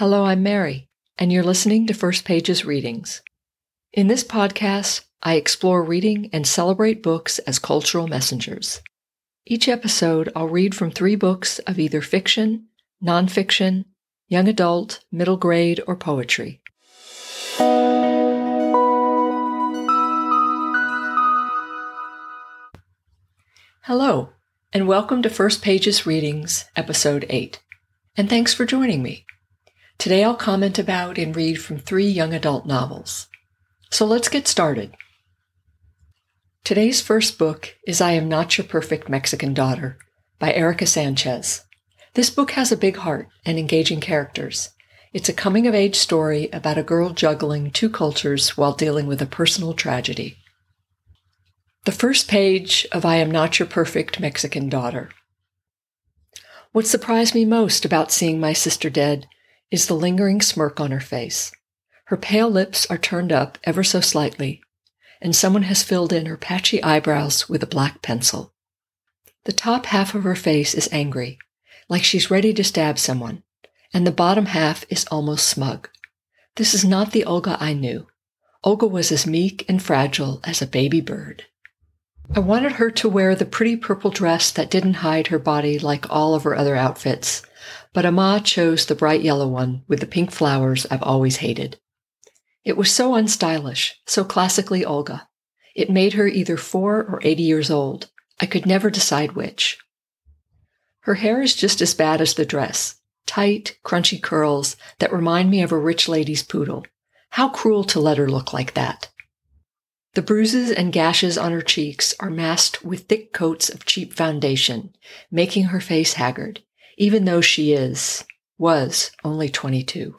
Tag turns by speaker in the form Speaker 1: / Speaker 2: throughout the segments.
Speaker 1: Hello, I'm Mary, and you're listening to First Pages Readings. In this podcast, I explore reading and celebrate books as cultural messengers. Each episode, I'll read from three books of either fiction, nonfiction, young adult, middle grade, or poetry. Hello, and welcome to First Pages Readings, Episode 8. And thanks for joining me. Today I'll comment about and read from three young adult novels. So let's get started. Today's first book is I Am Not Your Perfect Mexican Daughter by Erika Sánchez. This book has a big heart and engaging characters. It's a coming of age story about a girl juggling two cultures while dealing with a personal tragedy. The first page of I Am Not Your Perfect Mexican Daughter. What surprised me most about seeing my sister dead is the lingering smirk on her face. Her pale lips are turned up ever so slightly, and someone has filled in her patchy eyebrows with a black pencil. The top half of her face is angry, like she's ready to stab someone, and the bottom half is almost smug. This is not the Olga I knew. Olga was as meek and fragile as a baby bird. I wanted her to wear the pretty purple dress that didn't hide her body like all of her other outfits, but Ama chose the bright yellow one with the pink flowers I've always hated. It was so unstylish, so classically Olga. It made her either four or 80 years old. I could never decide which. Her hair is just as bad as the dress tight, crunchy curls that remind me of a rich lady's poodle. How cruel to let her look like that. The bruises and gashes on her cheeks are masked with thick coats of cheap foundation, making her face haggard even though she is, was only 22.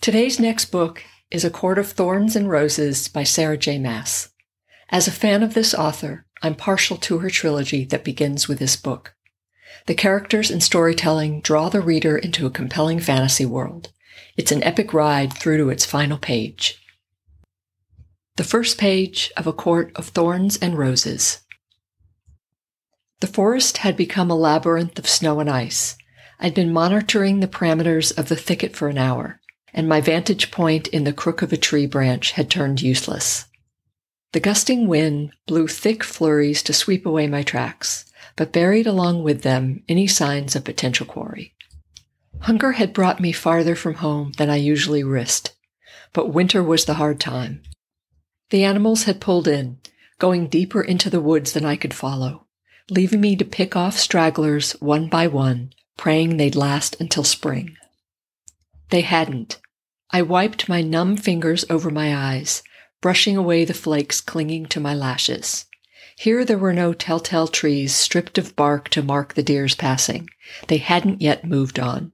Speaker 1: Today's next book is A Court of Thorns and Roses by Sarah J. Maas. As a fan of this author, I'm partial to her trilogy that begins with this book. The characters and storytelling draw the reader into a compelling fantasy world. It's an epic ride through to its final page the first page of A Court of Thorns and Roses. The forest had become a labyrinth of snow and ice. I'd been monitoring the parameters of the thicket for an hour, and my vantage point in the crook of a tree branch had turned useless. The gusting wind blew thick flurries to sweep away my tracks, but buried along with them any signs of potential quarry. Hunger had brought me farther from home than I usually risked, but winter was the hard time. The animals had pulled in, going deeper into the woods than I could follow, leaving me to pick off stragglers one by one, praying they'd last until spring. They hadn't. I wiped my numb fingers over my eyes, brushing away the flakes clinging to my lashes. Here there were no telltale trees stripped of bark to mark the deer's passing. They hadn't yet moved on.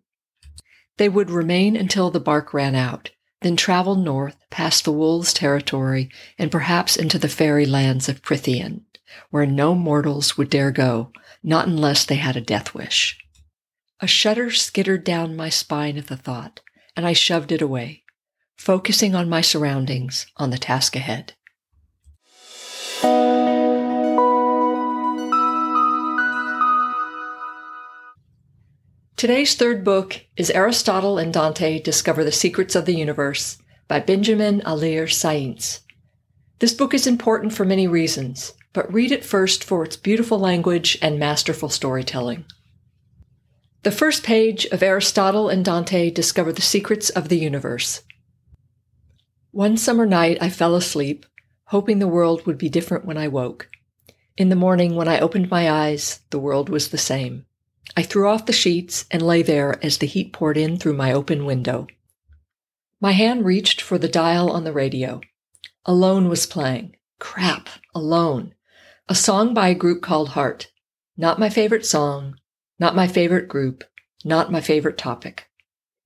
Speaker 1: They would remain until the bark ran out, then travel north past the wolves' territory and perhaps into the fairy lands of Prythian, where no mortals would dare go, not unless they had a death wish. A shudder skittered down my spine at the thought, and I shoved it away, focusing on my surroundings, on the task ahead. Today's third book is Aristotle and Dante Discover the Secrets of the Universe by Benjamin Alire Sáenz. This book is important for many reasons, but read it first for its beautiful language and masterful storytelling. The first page of Aristotle and Dante Discover the Secrets of the Universe. One summer night, I fell asleep, hoping the world would be different when I woke. In the morning, when I opened my eyes, the world was the same. I threw off the sheets and lay there as the heat poured in through my open window. My hand reached for the dial on the radio. Alone was playing. Crap, Alone. A song by a group called Heart. Not my favorite song, not my favorite group, not my favorite topic.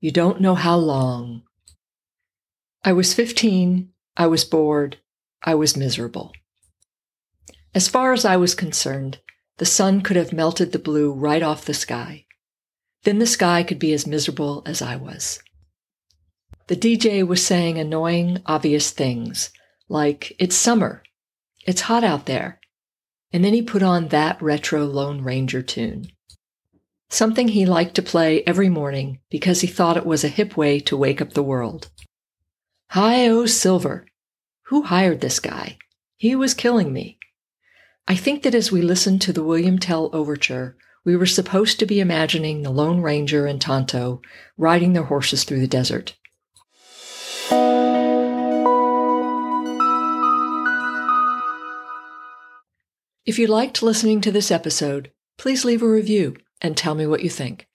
Speaker 1: You don't know how long. I was 15. I was bored. I was miserable. As far as I was concerned, the sun could have melted the blue right off the sky. Then the sky could be as miserable as I was. The DJ was saying annoying, obvious things, like, it's summer, it's hot out there, and then he put on that retro Lone Ranger tune. Something he liked to play every morning because he thought it was a hip way to wake up the world. Hi, oh, Silver! Who hired this guy? He was killing me. I think that as we listened to the William Tell overture, we were supposed to be imagining the Lone Ranger and Tonto riding their horses through the desert. If you liked listening to this episode, please leave a review and tell me what you think.